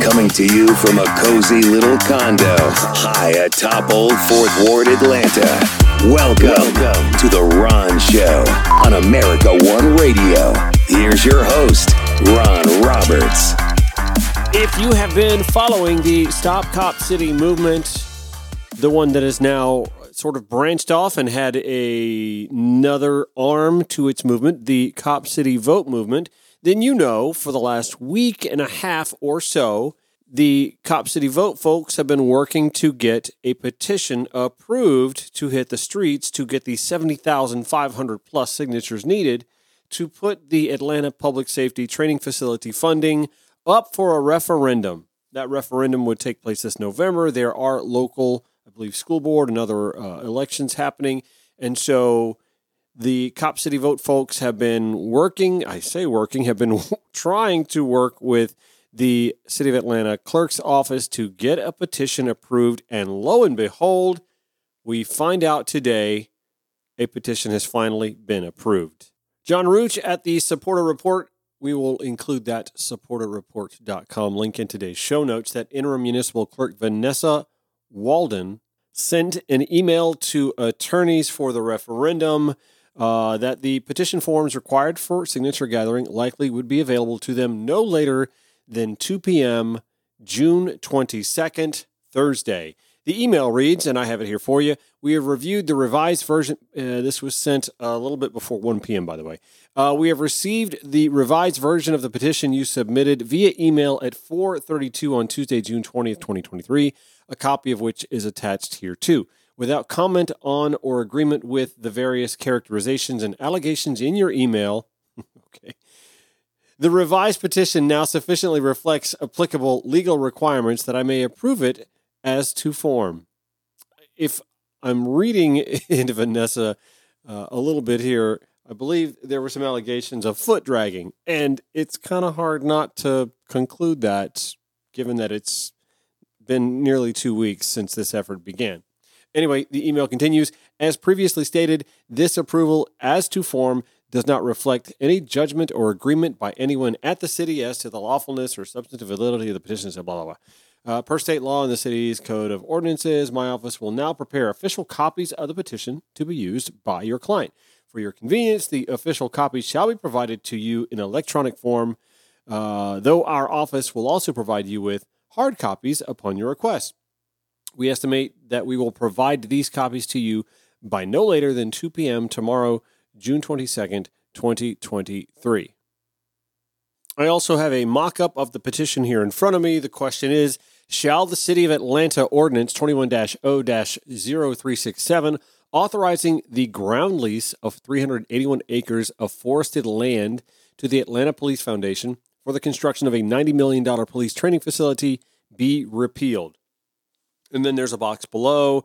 Coming to you from a cozy little condo high atop Old Fourth Ward, Atlanta. Welcome, Welcome to The Ron Show on America One Radio. Here's your host, Ron Roberts. If you have been following the Stop Cop City movement, the one that is now sort of branched off and had a, another arm to its movement, the Cop City Vote movement, then you know for the last week and a half or so, the Cop City Vote folks have been working to get a petition approved to hit the streets to get the 70,500 plus signatures needed to put the Atlanta Public Safety Training Facility funding up for a referendum. That referendum would take place this November. There are local, I believe, school board and other uh, elections happening. And so the Cop City Vote folks have been working, I say working, have been trying to work with the City of Atlanta clerk's office to get a petition approved. And lo and behold, we find out today a petition has finally been approved. John Ruch at the Saporta Report. We will include that saportareport.com link in today's show notes that interim municipal clerk Vanessa Waldon sent an email to attorneys for the referendum uh, that the petition forms required for signature gathering likely would be available to them no later than 2 p.m. June 22nd, Thursday. The email reads, and I have it here for you. We have reviewed the revised version. Uh, this was sent a little bit before 1 p.m., by the way. Uh, we have received the revised version of the petition you submitted via email at 4:32 on Tuesday, June 20th, 2023. A copy of which is attached here too. Without comment on or agreement with the various characterizations and allegations in your email, okay, the revised petition now sufficiently reflects applicable legal requirements that I may approve it as to form. If I'm reading into Vanessa uh, a little bit here, I believe there were some allegations of foot dragging, and it's kind of hard not to conclude that given that it's been nearly two weeks since this effort began. Anyway, the email continues As previously stated, this approval as to form does not reflect any judgment or agreement by anyone at the city as to the lawfulness or substantive validity of the petitions, blah, blah, blah. Uh, per state law and the city's code of ordinances, my office will now prepare official copies of the petition to be used by your client. For your convenience, the official copies shall be provided to you in electronic form, uh, though our office will also provide you with hard copies upon your request. We estimate that we will provide these copies to you by no later than 2 p.m. tomorrow, June 22nd, 2023. I also have a mock up of the petition here in front of me. The question is Shall the City of Atlanta Ordinance 21 0 0367, authorizing the ground lease of 381 acres of forested land to the Atlanta Police Foundation for the construction of a $90 million police training facility, be repealed? And then there's a box below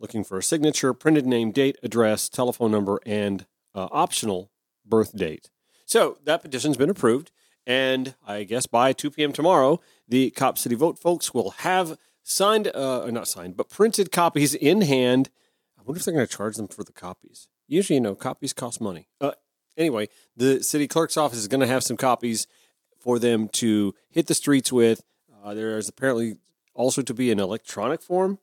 looking for a signature, printed name, date, address, telephone number, and uh, optional birth date. So that petition's been approved. And I guess by 2 p.m. tomorrow, the Cop City Vote folks will have signed, uh, not signed, but printed copies in hand. I wonder if they're going to charge them for the copies. Usually, you know, copies cost money. Uh, anyway, the city clerk's office is going to have some copies for them to hit the streets with. Uh, there is apparently also to be in electronic form.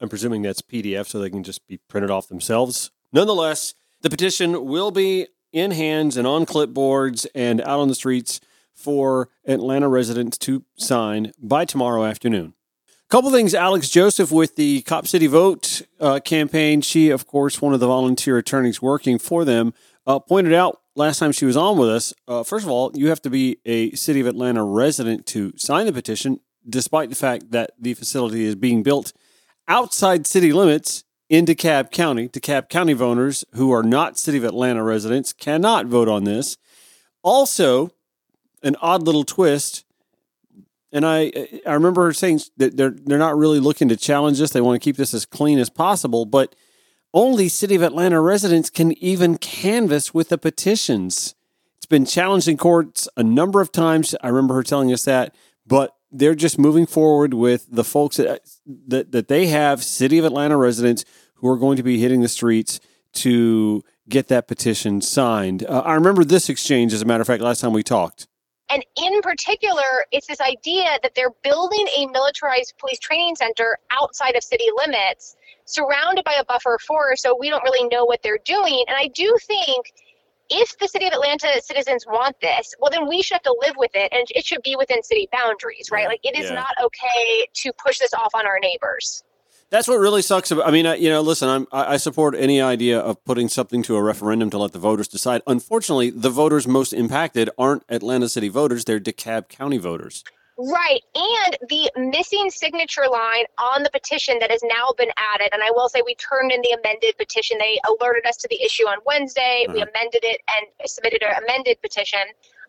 I'm presuming that's PDF, so they can just be printed off themselves. Nonetheless, the petition will be in hands and on clipboards and out on the streets for Atlanta residents to sign by tomorrow afternoon. A couple things, Alex Joseph with the Cop City Vote uh, campaign. She, of course, one of the volunteer attorneys working for them, uh, pointed out last time she was on with us. Uh, first of all, you have to be a City of Atlanta resident to sign the petition despite the fact that the facility is being built outside city limits in DeKalb County. DeKalb County voters who are not City of Atlanta residents cannot vote on this. Also, an odd little twist. And I I remember her saying that they're they're not really looking to challenge this. They want to keep this as clean as possible, but only City of Atlanta residents can even canvass with the petitions. It's been challenged in courts a number of times. I remember her telling us that, but they're just moving forward with the folks that, that, that they have, City of Atlanta residents who are going to be hitting the streets to get that petition signed. Uh, I remember this exchange, as a matter of fact, last time we talked. And in particular, it's this idea that they're building a militarized police training center outside of city limits, surrounded by a buffer forest, so we don't really know what they're doing. And I do think if the city of Atlanta citizens want this, well, then we should have to live with it, and it should be within city boundaries, right? Like it is Yeah. not okay to push this off on our neighbors. That's what really sucks about. I mean, I, you know, listen, I'm, I I support any idea of putting something to a referendum to let the voters decide. Unfortunately, the voters most impacted aren't Atlanta City voters; they're DeKalb County voters. Right. And the missing signature line on the petition that has now been added. And I will say we turned in the amended petition. They alerted us to the issue on Wednesday. We Uh-huh. amended it and submitted an amended petition.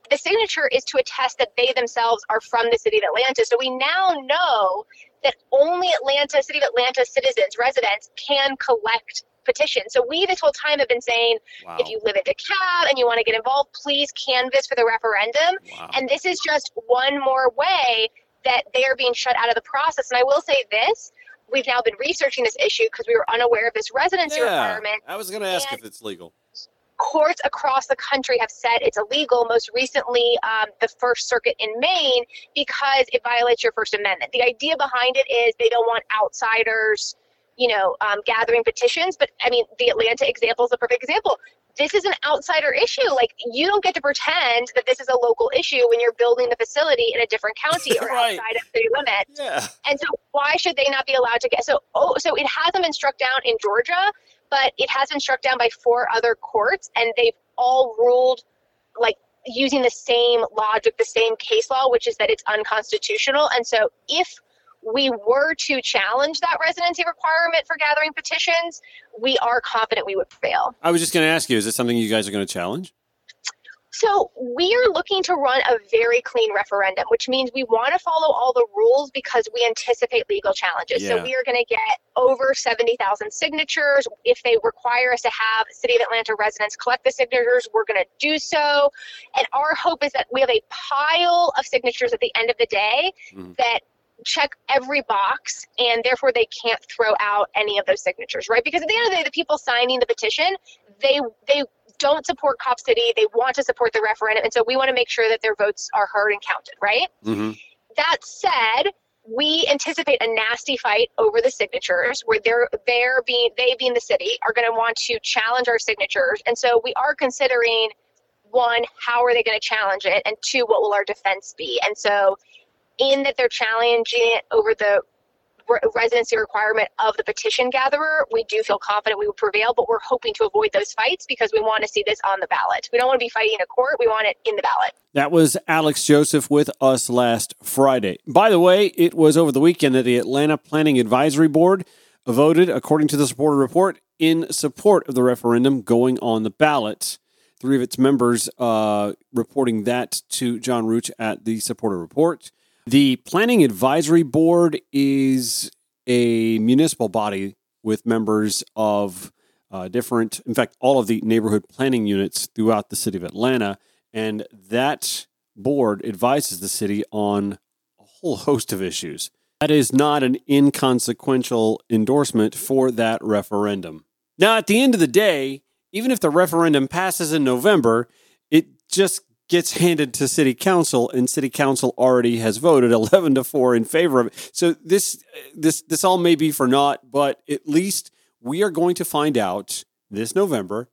The signature is to attest that they themselves are from the city of Atlanta. So we now know that only Atlanta, city of Atlanta citizens, residents can collect petitions. So we this whole time have been saying Wow! if you live in DeKalb and you want to get involved, please canvass for the referendum. wow. And this is just one more way that they are being shut out of the process. And I will say this we've now been researching this issue because we were unaware of this residency yeah, requirement. I was going to ask And- if it's legal. Courts across the country have said it's illegal, most recently, um, the First Circuit in Maine, because it violates your First Amendment. The idea behind it is they don't want outsiders. You know, um, gathering petitions, but I mean, the Atlanta example is a perfect example. This is an outsider issue. Like, you don't get to pretend that this is a local issue when you're building the facility in a different county or Right. outside of city limits. Yeah. And so why should they not be allowed to get so oh so it hasn't been struck down in Georgia, but it has been struck down by four other courts and they've all ruled like using the same logic, the same case law, which is that it's unconstitutional. And so if we were to challenge that residency requirement for gathering petitions, we are confident we would prevail. I was just going to ask you: Is this something you guys are going to challenge? So we are looking to run a very clean referendum, which means we want to follow all the rules because we anticipate legal challenges. Yeah. So we are going to get over 70,000 signatures. If they require us to have City of Atlanta residents collect the signatures, we're going to do so. And our hope is that we have a pile of signatures at the end of the day Mhm. that check every box and therefore they can't throw out any of those signatures right? Because at the end of the day the people signing the petition they they don't support cop city. They want to support the referendum. And so we want to make sure that their votes are heard and counted right? Mm-hmm. that said we anticipate a nasty fight over the signatures where they're they're being they being the city are going to want to challenge our signatures. And so we are considering one how are they going to challenge it? And two what will our defense be? And so in that they're challenging it over the re- residency requirement of the petition gatherer we do feel confident we will prevail but we're hoping to avoid those fights because we want to see this on the ballot we don't want to be fighting in a court we want it in the ballot That was Alex Joseph with us last Friday. By the way, it was over the weekend that the Atlanta Planning Advisory Board voted, according to the Saporta Report, in support of the referendum going on the ballot. Three of its members uh, reporting that to John Ruch at the Saporta Report. The Planning Advisory Board is a municipal body with members of uh, different, in fact, all of the neighborhood planning units throughout the city of Atlanta. And that board advises the city on a whole host of issues. That is not an inconsequential endorsement for that referendum. Now, at the end of the day, even if the referendum passes in November, it just gets handed to city council and city council already has voted 11 to 4 in favor of it. So this this this all may be for naught, but at least we are going to find out this November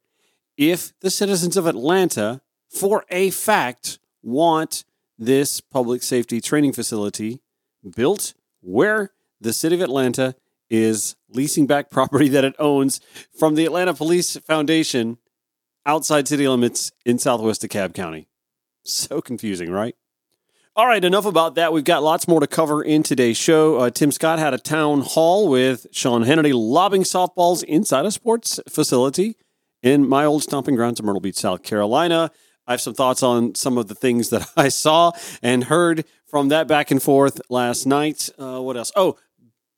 if the citizens of Atlanta for a fact want this public safety training facility built where the city of Atlanta is leasing back property that it owns from the Atlanta Police Foundation outside city limits in southwest DeKalb County. So confusing, right? All right, enough about that. We've got lots more to cover in today's show. Uh, Tim Scott had a town hall with Sean Hannity lobbing softballs inside a sports facility in my old stomping grounds in Myrtle Beach, South Carolina. I have some thoughts on some of the things that I saw and heard from that back and forth last night. Uh, what else? Oh,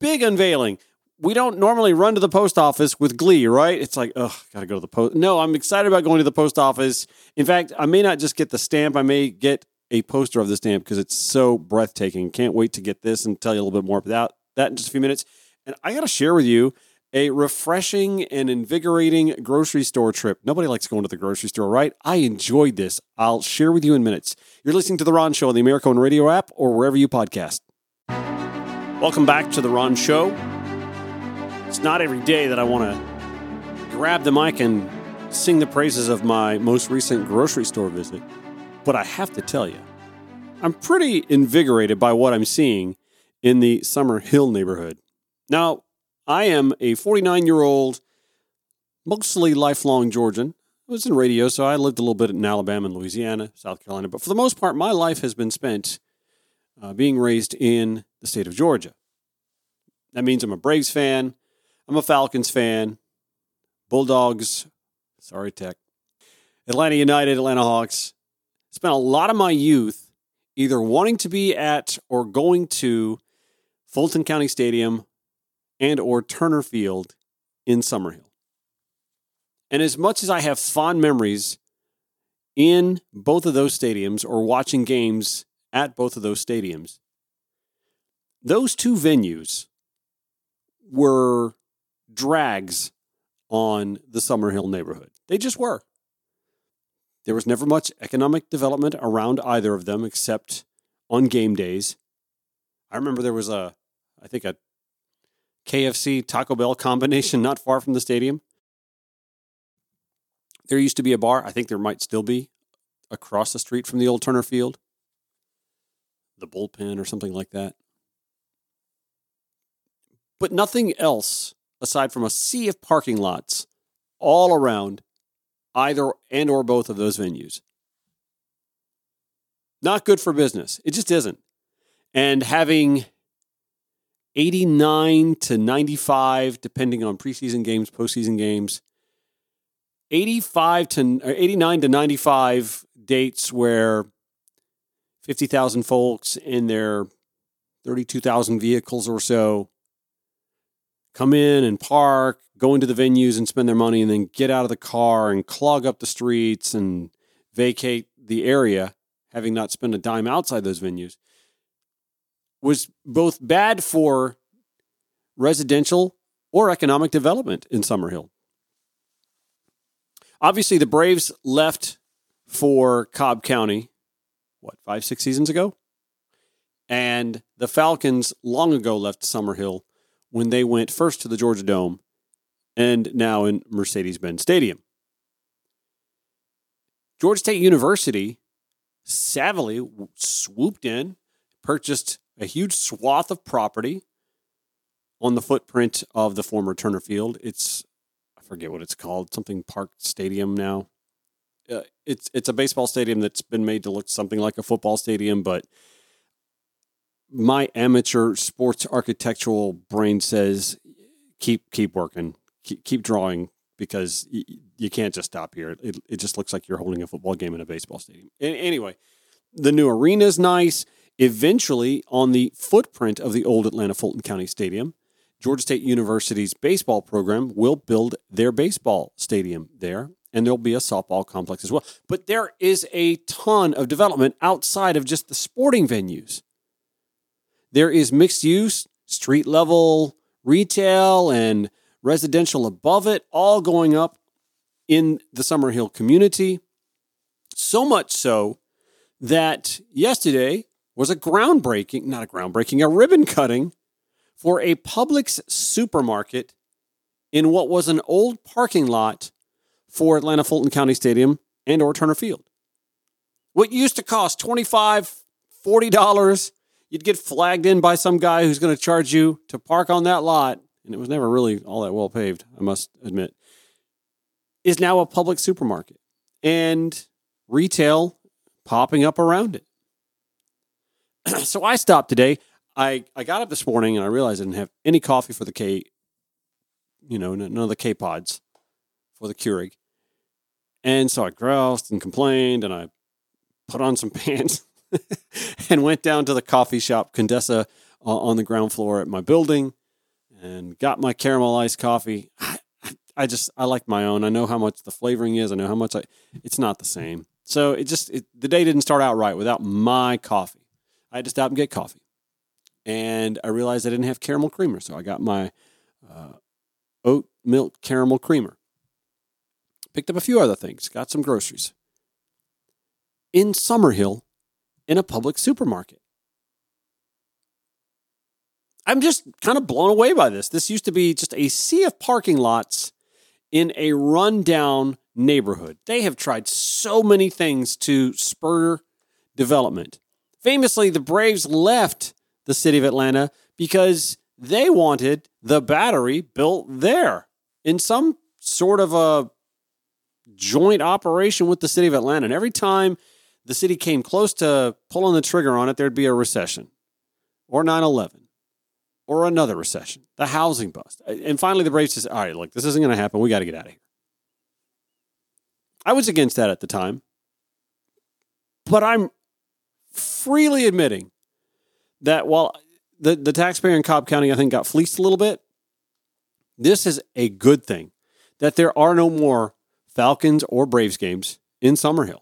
big unveiling. We don't normally run to the post office with glee, right? It's like, oh, gotta go to the post. No, I'm excited about going to the post office. In fact, I may not just get the stamp, I may get a poster of the stamp because it's so breathtaking. Can't wait to get this and tell you a little bit more about that in just a few minutes. And I got to share with you a refreshing and invigorating grocery store trip. Nobody likes going to the grocery store, right? I enjoyed this. I'll share with you in minutes. You're listening to The Ron Show on the American Radio app or wherever you podcast. Welcome back to The Ron Show. It's not every day that I want to grab the mic and sing the praises of my most recent grocery store visit, but I have to tell you, I'm pretty invigorated by what I'm seeing in the Summerhill neighborhood. Now, I am a 49 year old, mostly lifelong Georgian. I was in radio, so I lived a little bit in Alabama and Louisiana, South Carolina. But for the most part, my life has been spent uh, being raised in the state of Georgia. That means I'm a Braves fan, I'm a Falcons fan, Bulldogs, sorry, Tech, Atlanta United, Atlanta Hawks. Spent a lot of my youth either wanting to be at or going to Fulton County Stadium and or Turner Field in Summerhill. And as much as I have fond memories in both of those stadiums or watching games at both of those stadiums, those two venues were drags on the Summerhill neighborhood. They just were. There was never much economic development around either of them except on game days. I remember there was a, I think, a KFC Taco Bell combination not far from the stadium. There used to be a bar, I think there might still be, across the street from the old Turner Field, the bullpen or something like that. But nothing else aside from a sea of parking lots all around either and or both of those venues. Not good for business. It just isn't. And having 89 to 95, depending on preseason games, postseason games. 85 to 89 to 95 dates where 50,000 folks in their 32,000 vehicles or so come in and park, go into the venues and spend their money, and then get out of the car and clog up the streets and vacate the area, having not spent a dime outside those venues was both bad for residential or economic development in Summerhill. Obviously, the Braves left for Cobb County, what, five, six seasons ago? And the Falcons long ago left Summerhill when they went first to the Georgia Dome and now in Mercedes Benz Stadium. Georgia State University savvily swooped in, purchased a huge swath of property on the footprint of the former Turner Field. It's I forget what it's called, something Park Stadium now. Uh, it's it's a baseball stadium that's been made to look something like a football stadium, but my amateur sports architectural brain says keep keep working, keep, keep drawing because y- you can't just stop here. It, it just looks like you're holding a football game in a baseball stadium. anyway, the new arena is nice. Eventually, on the footprint of the old Atlanta Fulton County Stadium, Georgia State University's baseball program will build their baseball stadium there, and there'll be a softball complex as well. But there is a ton of development outside of just the sporting venues. There is mixed use, street level retail, and residential above it, all going up in the Summerhill community. So much so that yesterday was a groundbreaking, not a groundbreaking, a ribbon cutting for a Publix supermarket in what was an old parking lot for Atlanta Fulton County Stadium and or Turner Field. What used to cost $25, $40, you'd get flagged in by some guy who's going to charge you to park on that lot, and it was never really all that well paved, I must admit, is now a Publix supermarket and retail popping up around it. so I stopped today. I, I got up this morning and I realized I didn't have any coffee for the K, you know, none of the K pods for the Keurig. And so I groused and complained and I put on some pants and went down to the coffee shop, Condesa, uh, on the ground floor at my building and got my caramel iced coffee. I, I just, I like my own. I know how much the flavoring is. I know how much I, it's not the same. So it just, it, the day didn't start out right without my coffee. I had to stop and get coffee. And I realized I didn't have caramel creamer. So I got my uh, oat milk caramel creamer. Picked up a few other things, got some groceries. In Summerhill, in a Publix supermarket. I'm just kind of blown away by this. This used to be just a sea of parking lots in a rundown neighborhood. They have tried so many things to spur development. Famously, the Braves left the city of Atlanta because they wanted the battery built there in some sort of a joint operation with the city of Atlanta. And every time the city came close to pulling the trigger on it, there'd be a recession or 9 11 or another recession, the housing bust. And finally, the Braves says, all right, look, this isn't going to happen. We got to get out of here. I was against that at the time. But I'm freely admitting that while the, the taxpayer in Cobb County, I think, got fleeced a little bit, this is a good thing that there are no more Falcons or Braves games in Summerhill.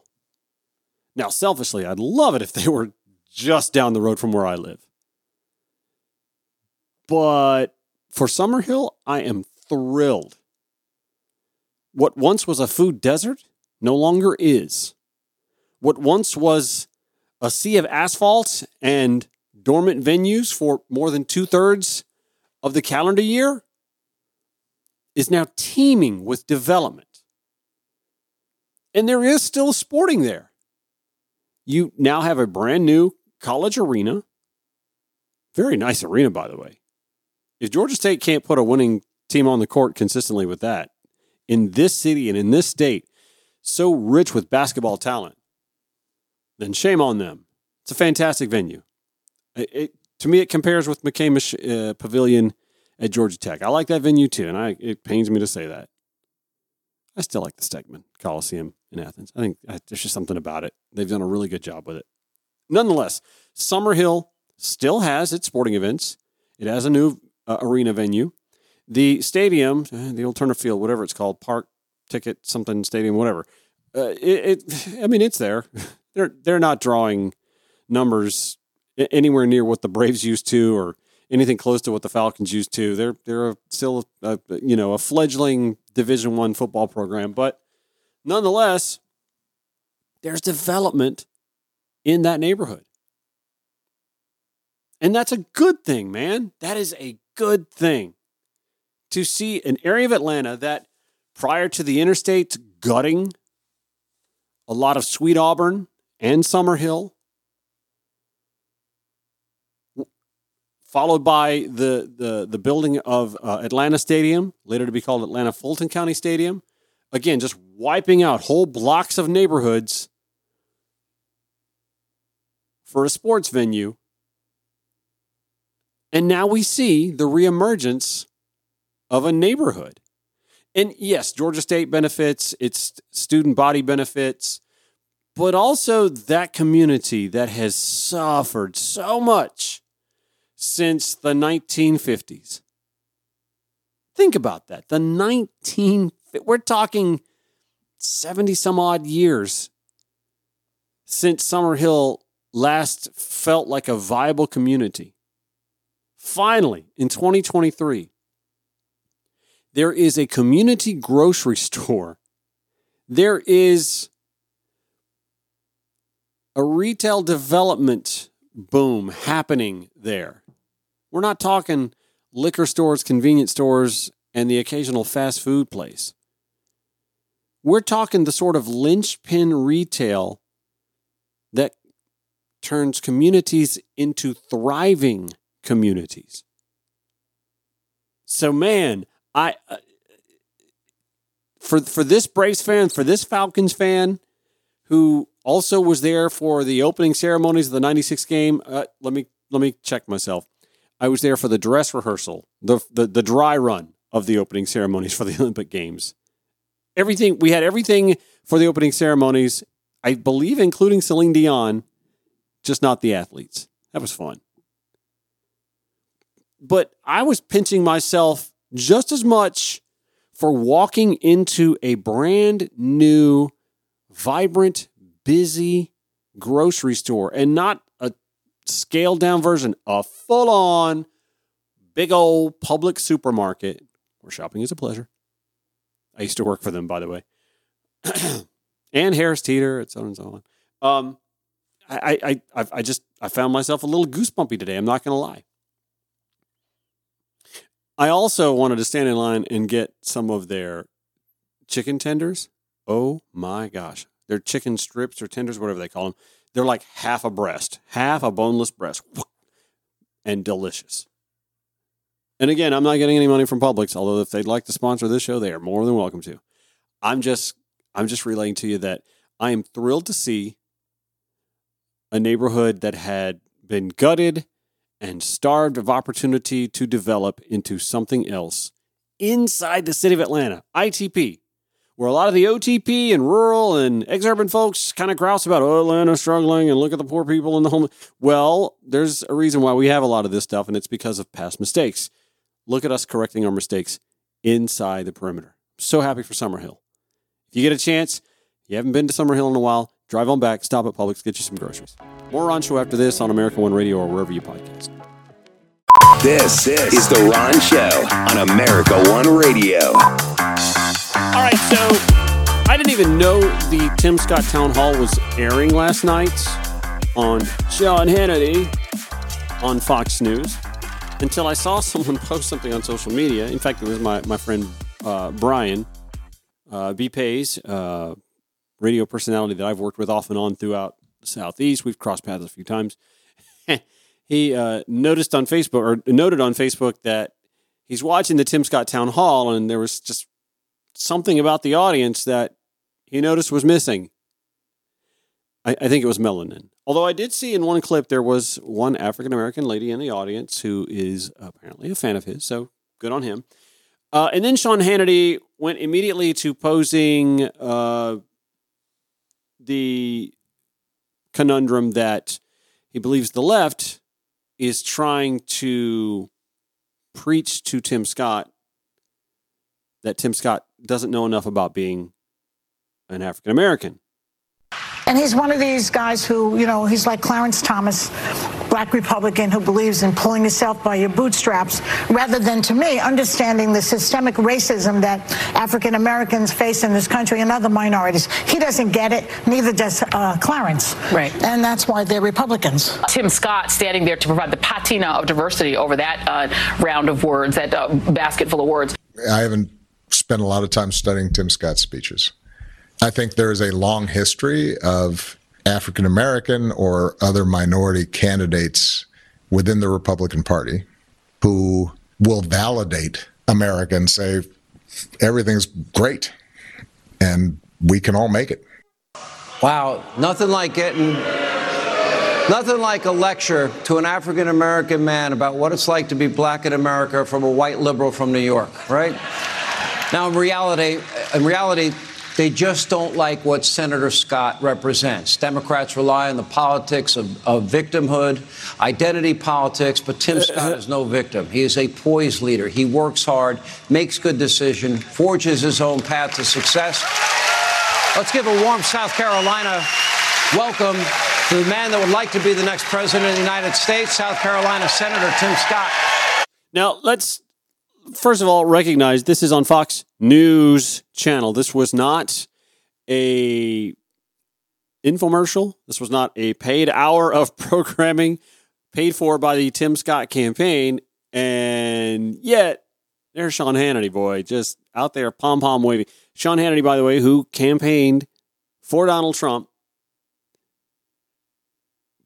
Now, selfishly, I'd love it if they were just down the road from where I live. But for Summerhill, I am thrilled. What once was a food desert no longer is. What once was a sea of asphalt and dormant venues for more than two thirds of the calendar year is now teeming with development. And there is still sporting there. You now have a brand new college arena. Very nice arena, by the way. If Georgia State can't put a winning team on the court consistently with that in this city and in this state, so rich with basketball talent, then shame on them. It's a fantastic venue. It, it, to me, it compares with McKay uh, Pavilion at Georgia Tech. I like that venue too, and I, it pains me to say that. I still like the Stegeman Coliseum in Athens. I think uh, there's just something about it. They've done a really good job with it. Nonetheless, Summerhill still has its sporting events. It has a new uh, arena venue. The stadium, uh, the old Turner Field, whatever it's called, Park Ticket something Stadium, whatever. Uh, it, it, I mean, it's there. they're they're not drawing numbers anywhere near what the Braves used to, or anything close to what the Falcons used to. They're they're still a, you know a fledgling Division One football program, but nonetheless, there's development in that neighborhood, and that's a good thing, man. That is a good thing to see an area of Atlanta that prior to the interstate gutting a lot of Sweet Auburn and Summerhill followed by the the the building of uh, Atlanta Stadium, later to be called Atlanta Fulton County Stadium. Again, just wiping out whole blocks of neighborhoods for a sports venue. And now we see the reemergence of a neighborhood. And yes, Georgia State benefits, its student body benefits, but also that community that has suffered so much since the 1950s. Think about that. The 19 we're talking 70 some odd years since Summerhill last felt like a viable community. Finally, in 2023, there is a community grocery store. There is a retail development boom happening there. We're not talking liquor stores, convenience stores, and the occasional fast food place. We're talking the sort of linchpin retail that turns communities into thriving communities. So, man, I uh, for for this Braves fan, for this Falcons fan, who also was there for the opening ceremonies of the '96 game. Uh, let me let me check myself. I was there for the dress rehearsal, the, the the dry run of the opening ceremonies for the Olympic Games. Everything we had everything for the opening ceremonies. I believe, including Celine Dion, just not the athletes. That was fun. But I was pinching myself just as much for walking into a brand new, vibrant, busy grocery store and not scaled down version, a full on big old Publix supermarket where shopping is a pleasure. I used to work for them, by the way. and Harris Teeter, and so on and so on. Um, I, I, I, I just, I found myself a little goosebumpy today. I'm not going to lie. I also wanted to stand in line and get some of their chicken tenders. Oh my gosh. They're chicken strips or tenders, whatever they call them. They're like half a breast, half a boneless breast, and delicious. And again, I'm not getting any money from Publix, although if they'd like to sponsor this show, they are more than welcome to. I'm just I'm just relaying to you that I am thrilled to see a neighborhood that had been gutted and starved of opportunity to develop into something else inside the city of Atlanta, ITP, where a lot of the OTP and rural and exurban folks kind of grouse about, oh, Atlanta's struggling and look at the poor people in the home. Well, there's a reason why we have a lot of this stuff, and it's because of past mistakes. Look at us correcting our mistakes inside the perimeter. So happy for Summerhill. If you get a chance, you haven't been to Summerhill in a while, drive on back, stop at Publix, get you some groceries. More on show after this on America One Radio or wherever you podcast. This, this is The Ron Show on America One Radio. All right, so I didn't even know the Tim Scott Town Hall was airing last night on Sean Hannity on Fox News until I saw someone post something on social media. In fact, it was my, my friend uh, Brian uh, B. Pays, uh, radio personality that I've worked with off and on throughout the Southeast. We've crossed paths a few times. he uh, noticed on Facebook or noted on Facebook that he's watching the Tim Scott Town Hall, and there was just something about the audience that he noticed was missing. I, I think it was melanin. Although I did see in one clip there was one African American lady in the audience who is apparently a fan of his, so good on him. Uh, and then Sean Hannity went immediately to posing uh, the conundrum that he believes the left is trying to preach to Tim Scott that Tim Scott doesn't know enough about being an African American. And he's one of these guys who, you know, he's like Clarence Thomas, black Republican who believes in pulling yourself by your bootstraps, rather than, to me, understanding the systemic racism that African Americans face in this country and other minorities. He doesn't get it, neither does uh, Clarence. Right. And that's why they're Republicans. Tim Scott standing there to provide the patina of diversity over that uh, round of words, that uh, basket full of words. I haven't spent a lot of time studying Tim Scott's speeches. I think there is a long history of African American or other minority candidates within the Republican Party who will validate America and say everything's great and we can all make it. Wow, nothing like getting nothing like a lecture to an African American man about what it's like to be black in America from a white liberal from New York, right? Now in reality, in reality they just don't like what Senator Scott represents. Democrats rely on the politics of, of victimhood, identity politics, but Tim uh, Scott uh, is no victim. He is a poised leader. He works hard, makes good decisions, forges his own path to success. Let's give a warm South Carolina welcome to the man that would like to be the next president of the United States, South Carolina Senator Tim Scott. Now, let's first of all, recognize this is on Fox News Channel. This was not a infomercial. This was not a paid hour of programming paid for by the Tim Scott campaign. And yet, there's Sean Hannity, boy, just out there pom pom waving. Sean Hannity, by the way, who campaigned for Donald Trump,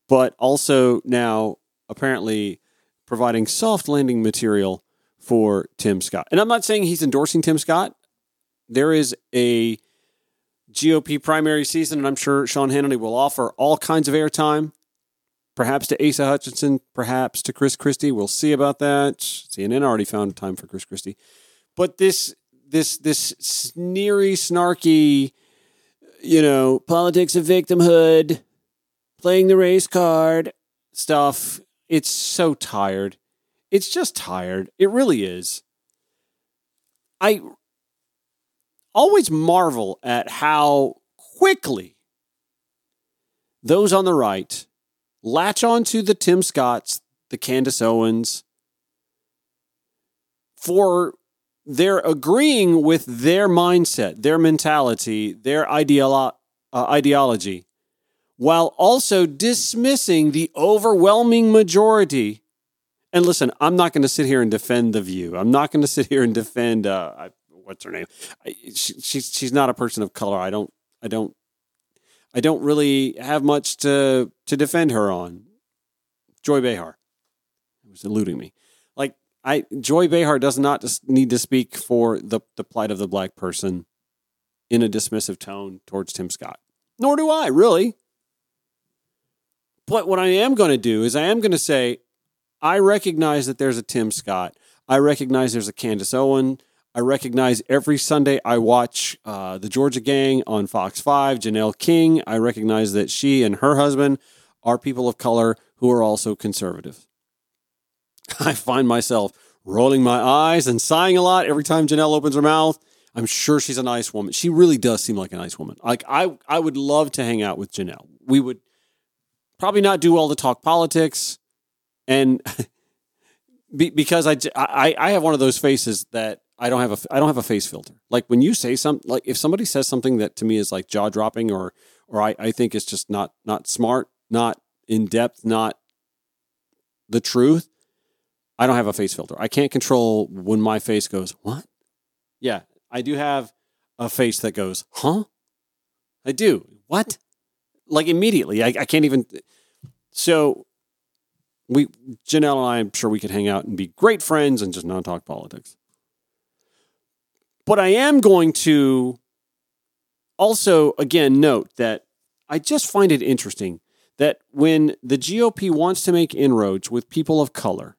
but also now apparently providing soft landing material for Tim Scott. And I'm not saying he's endorsing Tim Scott. There is a GOP primary season, and I'm sure Sean Hannity will offer all kinds of airtime, perhaps to Asa Hutchinson, perhaps to Chris Christie. We'll see about that. CNN already found time for Chris Christie. But this this this sneery, snarky, you know, politics of victimhood, playing the race card stuff, it's so tired. It's just tired. It really is. I always marvel at how quickly those on the right latch onto the Tim Scotts, the Candace Owens, for they're agreeing with their mindset, their mentality, their ideolo- uh, ideology, while also dismissing the overwhelming majority. And listen, I'm not going to sit here and defend the view. I'm not going to sit here and defend uh, what's her name. I, she, she's she's not a person of color. I don't I don't I don't really have much to to defend her on. Joy Behar was eluding me. Like I Joy Behar does not need to speak for the the plight of the black person in a dismissive tone towards Tim Scott. Nor do I, really. But what I am going to do is I am going to say I recognize that there's a Tim Scott. I recognize there's a Candace Owen. I recognize every Sunday I watch uh, the Georgia Gang on Fox 5, Janelle King. I recognize that she and her husband are people of color who are also conservative. I find myself rolling my eyes and sighing a lot every time Janelle opens her mouth. I'm sure she's a nice woman. She really does seem like a nice woman. Like I, I would love to hang out with Janelle. We would probably not do all the talk politics, and because I, I, I have one of those faces that I don't have a I don't have a face filter. Like when you say something, like if somebody says something that to me is like jaw dropping or or I, I think it's just not not smart, not in depth, not the truth, I don't have a face filter. I can't control when my face goes, what? Yeah, I do have a face that goes, huh? I do. What? Like immediately. I, I can't even. So we, Janelle and I, I'm sure we could hang out and be great friends and just not talk politics. But I am going to also, again, note that I just find it interesting that when the GOP wants to make inroads with people of color,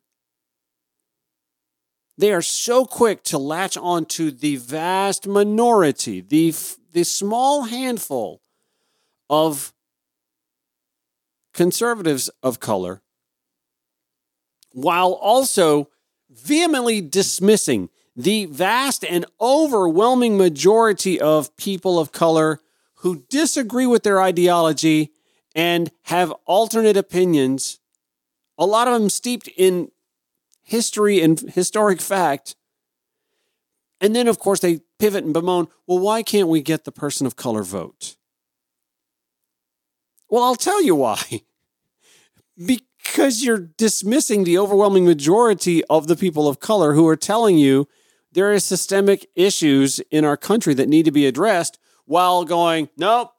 they are so quick to latch on to the vast minority, the, the small handful of conservatives of color, while also vehemently dismissing the vast and overwhelming majority of people of color who disagree with their ideology and have alternate opinions, a lot of them steeped in history and historic fact. And then, of course, they pivot and bemoan well, why can't we get the person of color vote? Well, I'll tell you why. because you're dismissing the overwhelming majority of the people of color who are telling you there are systemic issues in our country that need to be addressed while going, nope.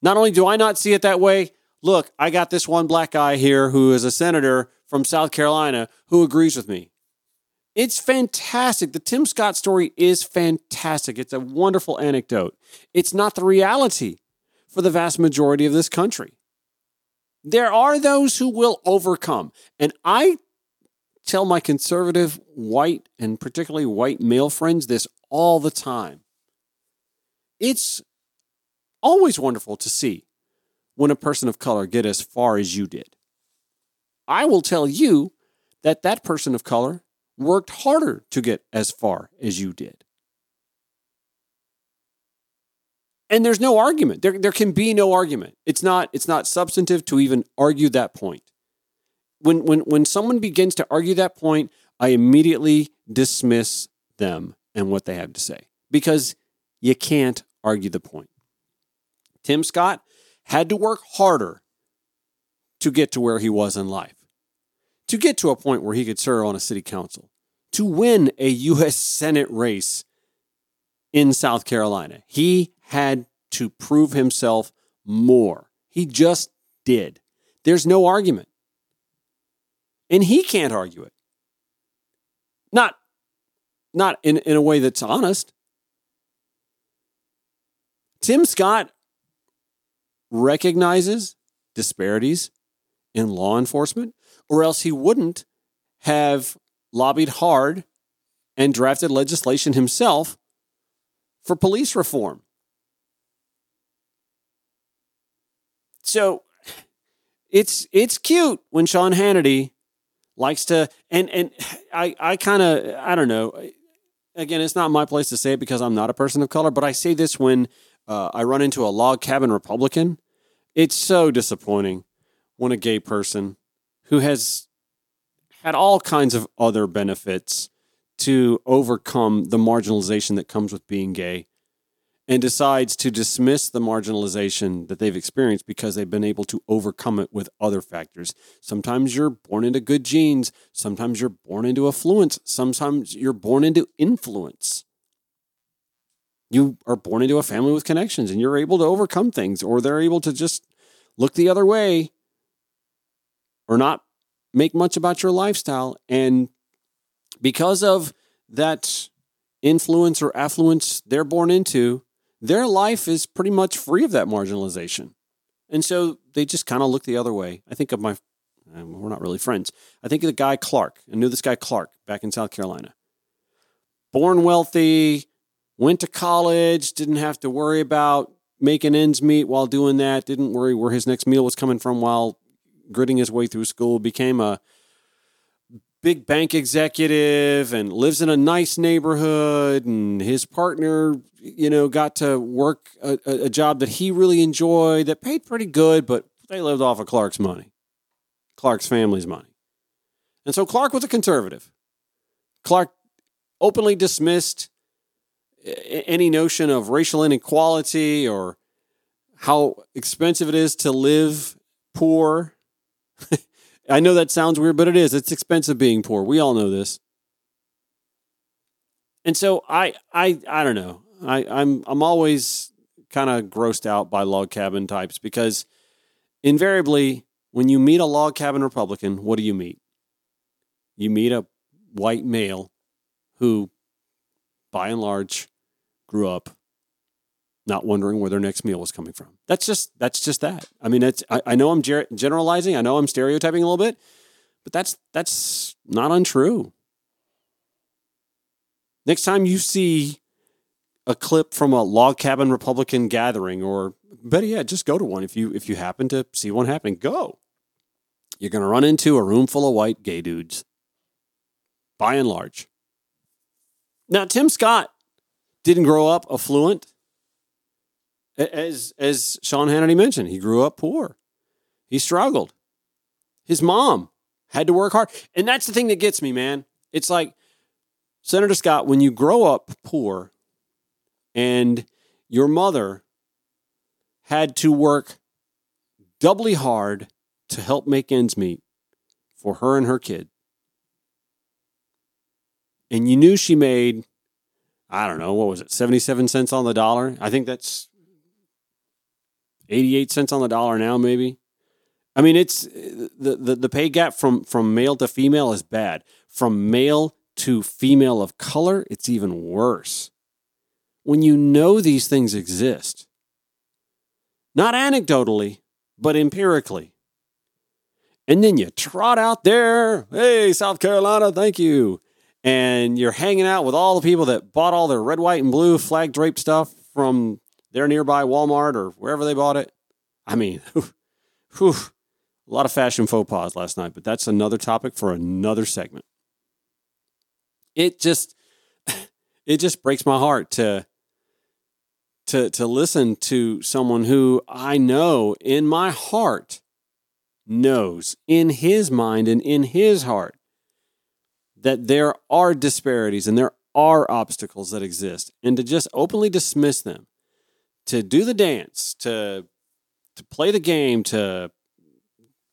Not only do I not see it that way, look, I got this one black guy here who is a senator from South Carolina who agrees with me. It's fantastic. The Tim Scott story is fantastic. It's a wonderful anecdote. It's not the reality for the vast majority of this country. There are those who will overcome. And I tell my conservative white and particularly white male friends this all the time. It's always wonderful to see when a person of color get as far as you did. I will tell you that that person of color worked harder to get as far as you did. And there's no argument. There, there can be no argument. It's not, it's not substantive to even argue that point. When, when, when someone begins to argue that point, I immediately dismiss them and what they have to say because you can't argue the point. Tim Scott had to work harder to get to where he was in life, to get to a point where he could serve on a city council, to win a U.S. Senate race in South Carolina. He had to prove himself more. He just did. There's no argument. And he can't argue it. Not, not in, in a way that's honest. Tim Scott recognizes disparities in law enforcement, or else he wouldn't have lobbied hard and drafted legislation himself for police reform. So it's it's cute when Sean Hannity likes to and and I I kind of I don't know. Again, it's not my place to say it because I'm not a person of color, but I say this when uh, I run into a log cabin Republican. It's so disappointing when a gay person who has had all kinds of other benefits to overcome the marginalization that comes with being gay and decides to dismiss the marginalization that they've experienced because they've been able to overcome it with other factors. Sometimes you're born into good genes, sometimes you're born into affluence, sometimes you're born into influence. You are born into a family with connections and you're able to overcome things, or they're able to just look the other way or not make much about your lifestyle. And because of that influence or affluence they're born into, their life is pretty much free of that marginalization. And so they just kind of look the other way. I think of my, um, we're not really friends. I think of the guy Clark. I knew this guy Clark back in South Carolina. Born wealthy, went to college, didn't have to worry about making ends meet while doing that, didn't worry where his next meal was coming from while gritting his way through school, became a big bank executive and lives in a nice neighborhood and his partner you know got to work a, a, job that he really enjoyed that paid pretty good but they lived off of clark's money clark's family's money. And so clark was a conservative. Clark openly dismissed any notion of racial inequality or how expensive it is to live poor I know that sounds weird, but it is. It's expensive being poor. We all know this. And so I I I don't know. I, I'm I'm always kind of grossed out by log cabin types because invariably when you meet a log cabin Republican, what do you meet? You meet a white male who, by and large, grew up not wondering where their next meal was coming from. That's just that's just that. I mean, it's I, I know I'm ger- generalizing. I know I'm stereotyping a little bit, but that's that's not untrue. Next time you see a clip from a log cabin Republican gathering, or better yet, just go to one if you if you happen to see one happening. Go. You're going to run into a room full of white gay dudes, by and large. Now, Tim Scott didn't grow up affluent as as Sean Hannity mentioned, he grew up poor. He struggled. His mom had to work hard. And that's the thing that gets me, man. It's like Senator Scott, when you grow up poor and your mother had to work doubly hard to help make ends meet for her and her kid. And you knew she made, I don't know, what was it, 77 cents on the dollar? I think that's 88 cents on the dollar now, maybe. I mean, it's the, the, the pay gap from, from male to female is bad. From male to female of color, it's even worse. When you know these things exist, not anecdotally, but empirically. And then you trot out there, hey, South Carolina, thank you. And you're hanging out with all the people that bought all their red, white, and blue flag draped stuff from their nearby Walmart or wherever they bought it. I mean, whew, a lot of fashion faux pas last night, but that's another topic for another segment. It just it just breaks my heart to to to listen to someone who I know in my heart knows in his mind and in his heart that there are disparities and there are obstacles that exist and to just openly dismiss them to do the dance, to to play the game, to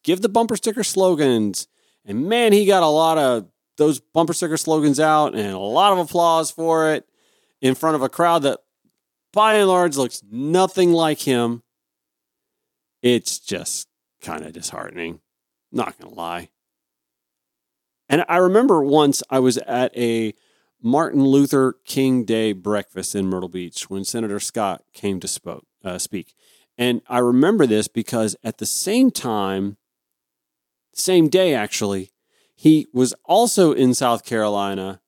give the bumper sticker slogans. And man, he got a lot of those bumper sticker slogans out and a lot of applause for it in front of a crowd that by and large looks nothing like him. It's just kind of disheartening. Not going to lie. And I remember once I was at a Martin Luther King Day breakfast in Myrtle Beach when Senator Scott came to spoke, uh, speak. And I remember this because at the same time, same day actually, he was also in South Carolina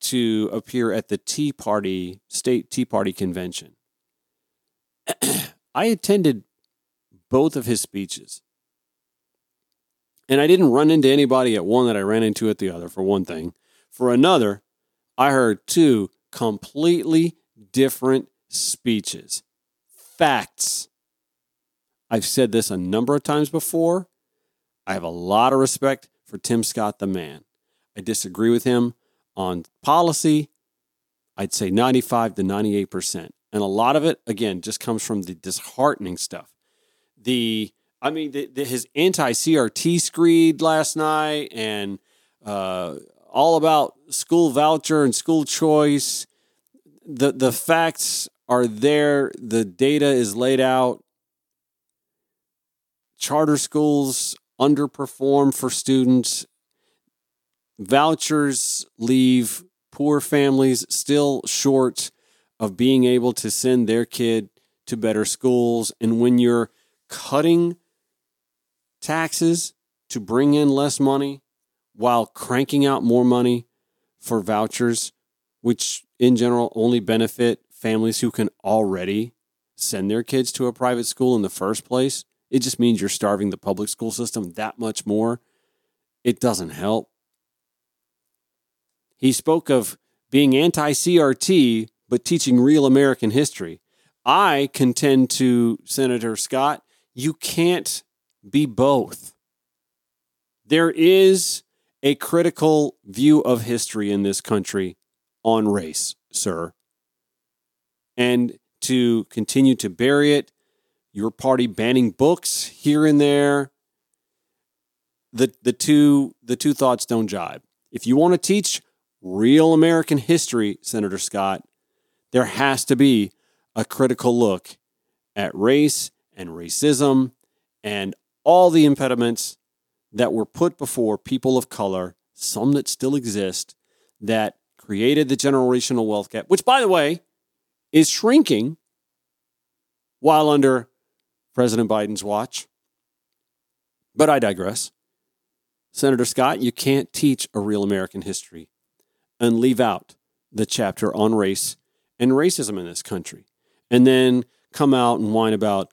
to appear at the Tea Party, state Tea Party convention. I attended both of his speeches. And I didn't run into anybody at one that I ran into at the other, for one thing. For another, I heard two completely different speeches. Facts. I've said this a number of times before. I have a lot of respect for Tim Scott, the man. I disagree with him on policy, I'd say 95 to 98%. And a lot of it, again, just comes from the disheartening stuff. The, I mean, the, the, his anti CRT screed last night and uh, all about school voucher and school choice. The, the facts are there, the data is laid out. Charter schools underperform for students. Vouchers leave poor families still short of being able to send their kid to better schools. And when you're cutting taxes to bring in less money while cranking out more money for vouchers, which in general only benefit families who can already send their kids to a private school in the first place, it just means you're starving the public school system that much more. It doesn't help. He spoke of being anti CRT, but teaching real American history. I contend to Senator Scott, you can't be both. There is a critical view of history in this country on race, sir. And to continue to bury it, your party banning books here and there, the, the two the two thoughts don't jibe. If you want to teach real American history, Senator Scott, there has to be a critical look at race and racism and all the impediments that were put before people of color, some that still exist, that created the generational wealth gap, which, by the way, is shrinking while under President Biden's watch. But I digress. Senator Scott, you can't teach a real American history and leave out the chapter on race and racism in this country, and then come out and whine about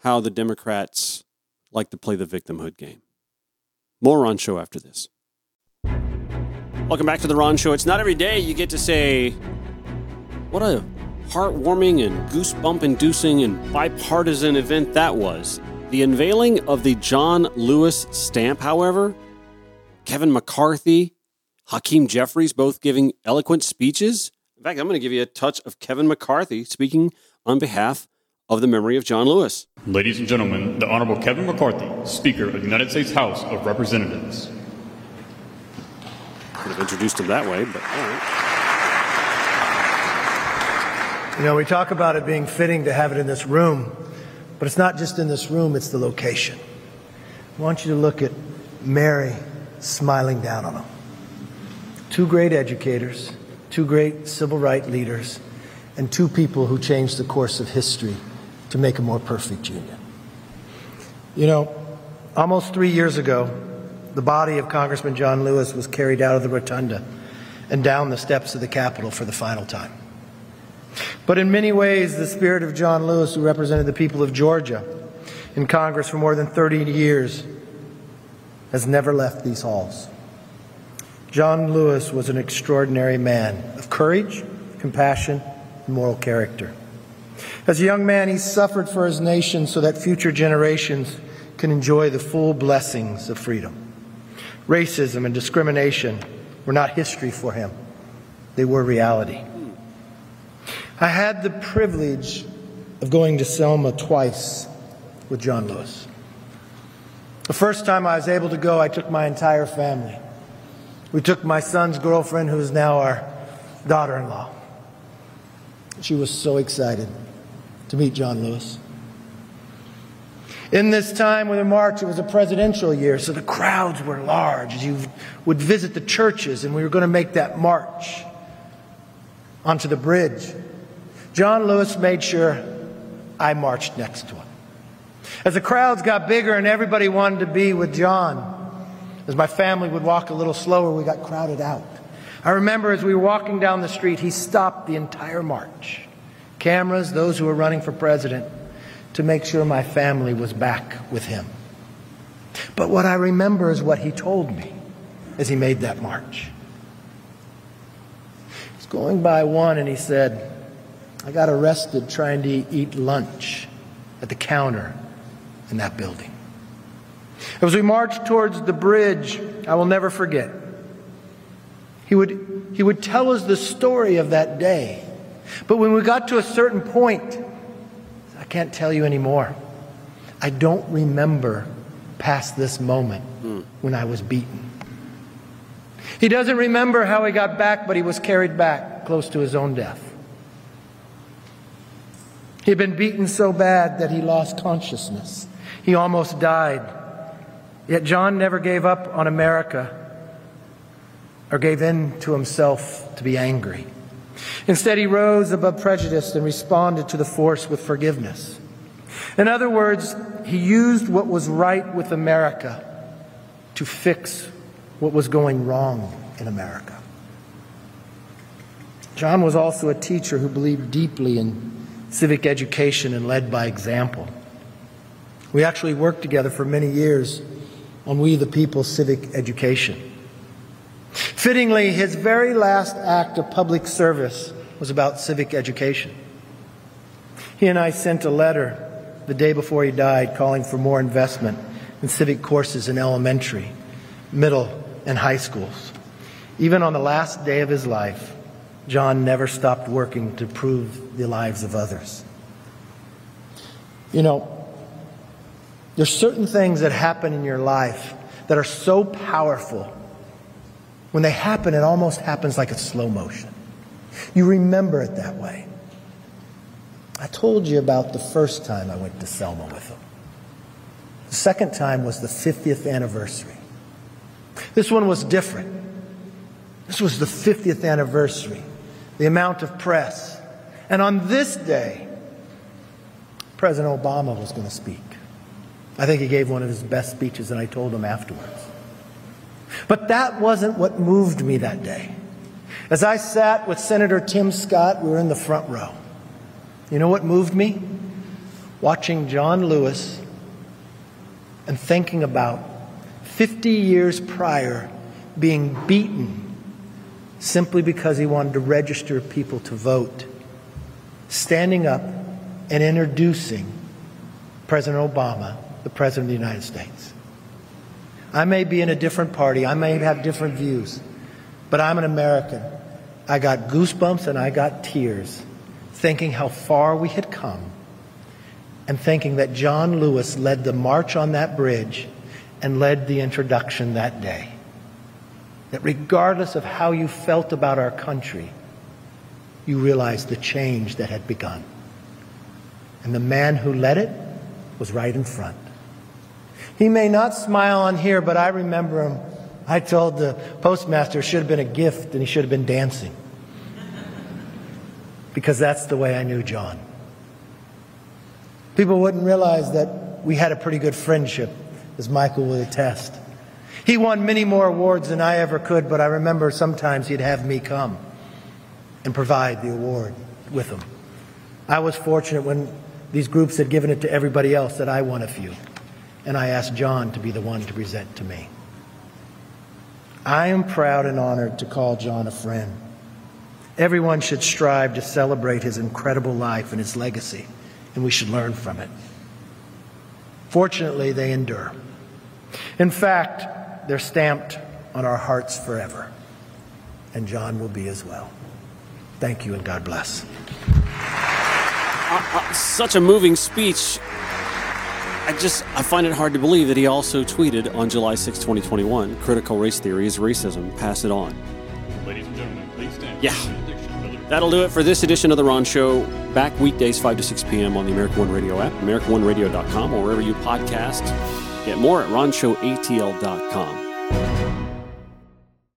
how the Democrats like to play the victimhood game. More on show after this. Welcome back to the Ron Show. It's not every day you get to say, what a heartwarming and goosebump inducing and bipartisan event that was. The unveiling of the John Lewis stamp, however, Kevin McCarthy Hakeem Jeffries both giving eloquent speeches. In fact, I'm going to give you a touch of Kevin McCarthy speaking on behalf of the memory of John Lewis. Ladies and gentlemen, the Honorable Kevin McCarthy, Speaker of the United States House of Representatives. Could have introduced him that way, but all right. You know, we talk about it being fitting to have it in this room, but it's not just in this room, it's the location. I want you to look at Mary smiling down on him two great educators, two great civil rights leaders, and two people who changed the course of history to make a more perfect union. You know, almost three years ago, the body of Congressman John Lewis was carried out of the rotunda and down the steps of the Capitol for the final time. But in many ways, the spirit of John Lewis, who represented the people of Georgia in Congress for more than 30 years, has never left these halls. John Lewis was an extraordinary man of courage, compassion, and moral character. As a young man, he suffered for his nation so that future generations can enjoy the full blessings of freedom. Racism and discrimination were not history for him, they were reality. I had the privilege of going to Selma twice with John Lewis. The first time I was able to go, I took my entire family. We took my son's girlfriend, who is now our daughter in law. She was so excited to meet John Lewis. In this time with the march, it was a presidential year, so the crowds were large. You would visit the churches, and we were going to make that march onto the bridge. John Lewis made sure I marched next to him. As the crowds got bigger and everybody wanted to be with John, as my family would walk a little slower, we got crowded out. I remember as we were walking down the street, he stopped the entire march. Cameras, those who were running for president, to make sure my family was back with him. But what I remember is what he told me as he made that march. He's going by one and he said, I got arrested trying to eat lunch at the counter in that building. As we marched towards the bridge, I will never forget. He would, he would tell us the story of that day. But when we got to a certain point, I can't tell you anymore. I don't remember past this moment mm. when I was beaten. He doesn't remember how he got back, but he was carried back close to his own death. He had been beaten so bad that he lost consciousness. He almost died. Yet John never gave up on America or gave in to himself to be angry. Instead, he rose above prejudice and responded to the force with forgiveness. In other words, he used what was right with America to fix what was going wrong in America. John was also a teacher who believed deeply in civic education and led by example. We actually worked together for many years on We the People civic education. Fittingly, his very last act of public service was about civic education. He and I sent a letter the day before he died calling for more investment in civic courses in elementary, middle, and high schools. Even on the last day of his life, John never stopped working to improve the lives of others. You know, there's certain things that happen in your life that are so powerful. When they happen, it almost happens like a slow motion. You remember it that way. I told you about the first time I went to Selma with them. The second time was the 50th anniversary. This one was different. This was the 50th anniversary, the amount of press. And on this day, President Obama was going to speak. I think he gave one of his best speeches, and I told him afterwards. But that wasn't what moved me that day. As I sat with Senator Tim Scott, we were in the front row. You know what moved me? Watching John Lewis and thinking about 50 years prior being beaten simply because he wanted to register people to vote, standing up and introducing President Obama, the President of the United States. I may be in a different party, I may have different views, but I'm an American. I got goosebumps and I got tears thinking how far we had come and thinking that John Lewis led the march on that bridge and led the introduction that day. That regardless of how you felt about our country, you realized the change that had begun. And the man who led it was right in front. He may not smile on here, but I remember him. I told the postmaster it should have been a gift and he should have been dancing because that's the way I knew John. People wouldn't realize that we had a pretty good friendship, as Michael would attest. He won many more awards than I ever could, but I remember sometimes he'd have me come and provide the award with him. I was fortunate when these groups had given it to everybody else that I won a few, and I asked John to be the one to present to me. I am proud and honored to call John a friend. Everyone should strive to celebrate his incredible life and his legacy, and we should learn from it. Fortunately, they endure. In fact, they're stamped on our hearts forever, and John will be as well. Thank you, and God bless. Uh, uh, such a moving speech. I just I find it hard to believe that he also tweeted on July 6, 2021, critical race theory is racism, pass it on. Ladies and gentlemen, please stand. Yeah. That'll do it for this edition of The Ron Show. Back weekdays, 5 to 6 p.m. on the American One Radio app, AmericanOneRadio.com, or wherever you podcast. Get more at RonShowATL.com.